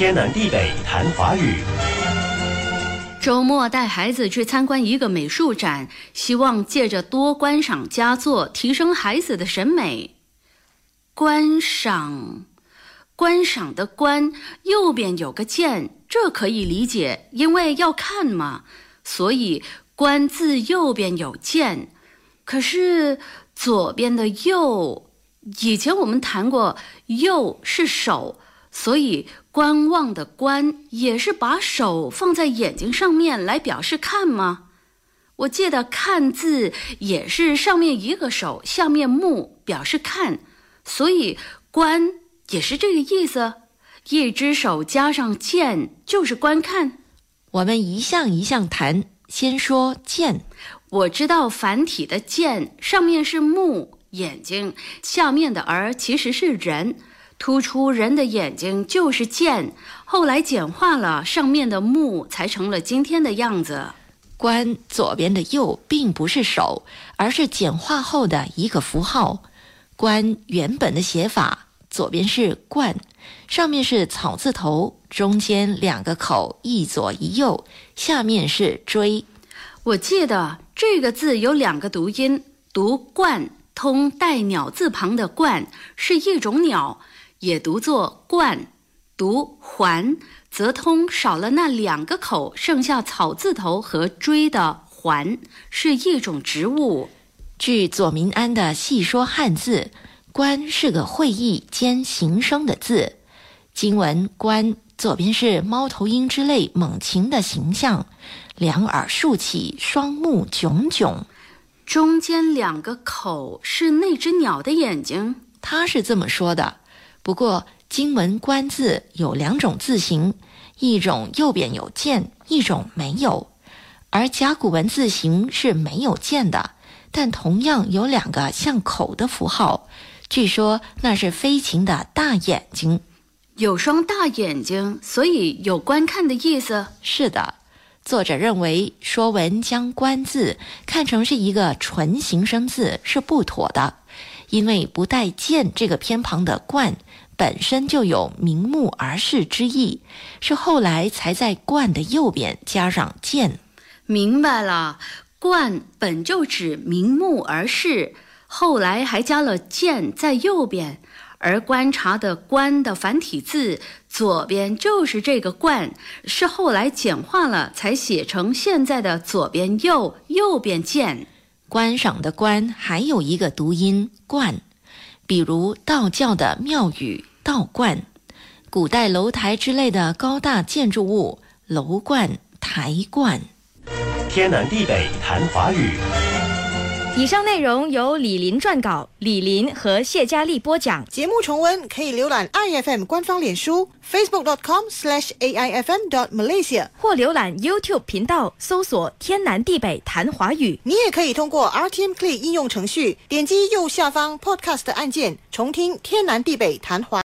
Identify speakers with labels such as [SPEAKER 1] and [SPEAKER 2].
[SPEAKER 1] 天南地北谈华语。
[SPEAKER 2] 周末带孩子去参观一个美术展，希望借着多观赏佳作，提升孩子的审美。观赏，观赏的“观”右边有个键，这可以理解，因为要看嘛，所以“观”字右边有键。可是左边的“右”，以前我们谈过，“右”是手，所以。观望的观也是把手放在眼睛上面来表示看吗？我记得看字也是上面一个手，下面目表示看，所以观也是这个意思。一只手加上见就是观看。
[SPEAKER 3] 我们一项一项谈，先说见。
[SPEAKER 2] 我知道繁体的见上面是目眼睛，下面的儿其实是人。突出人的眼睛就是剑，后来简化了，上面的目才成了今天的样子。
[SPEAKER 3] 关左边的右并不是手，而是简化后的一个符号。关原本的写法，左边是冠，上面是草字头，中间两个口，一左一右，下面是锥。
[SPEAKER 2] 我记得这个字有两个读音，读冠通带鸟字旁的冠，是一种鸟。也读作冠，读环则通少了那两个口，剩下草字头和锥的环是一种植物。
[SPEAKER 3] 据左明安的细说汉字，冠是个会意兼形声的字。经文冠左边是猫头鹰之类猛禽的形象，两耳竖起，双目炯炯，
[SPEAKER 2] 中间两个口是那只鸟的眼睛。
[SPEAKER 3] 他是这么说的。不过，金文“观”字有两种字形，一种右边有剑，一种没有。而甲骨文字形是没有剑的，但同样有两个像口的符号。据说那是飞禽的大眼睛，
[SPEAKER 2] 有双大眼睛，所以有观看的意思。
[SPEAKER 3] 是的，作者认为《说文》将“观”字看成是一个纯形声字是不妥的。因为不带“见”这个偏旁的“冠”，本身就有明目而视之意，是后来才在“冠”的右边加上“见”。
[SPEAKER 2] 明白了，“冠”本就指明目而视，后来还加了“见”在右边，而观察的“观”的繁体字左边就是这个“冠”，是后来简化了才写成现在的左边“右”，右边“见”。
[SPEAKER 3] 观赏的“观”还有一个读音“冠”，比如道教的庙宇“道观”，古代楼台之类的高大建筑物“楼观”“台观”。
[SPEAKER 1] 天南地北谈华语。
[SPEAKER 4] 以上内容由李林撰稿，李林和谢佳丽播讲。
[SPEAKER 5] 节目重温可以浏览 iFM 官方脸书 facebook.com/aifm.malaysia，
[SPEAKER 4] 或浏览 YouTube 频道搜索“天南地北谈华语”。
[SPEAKER 5] 你也可以通过 RTM Play 应用程序点击右下方 Podcast 按键，重听“天南地北谈华”。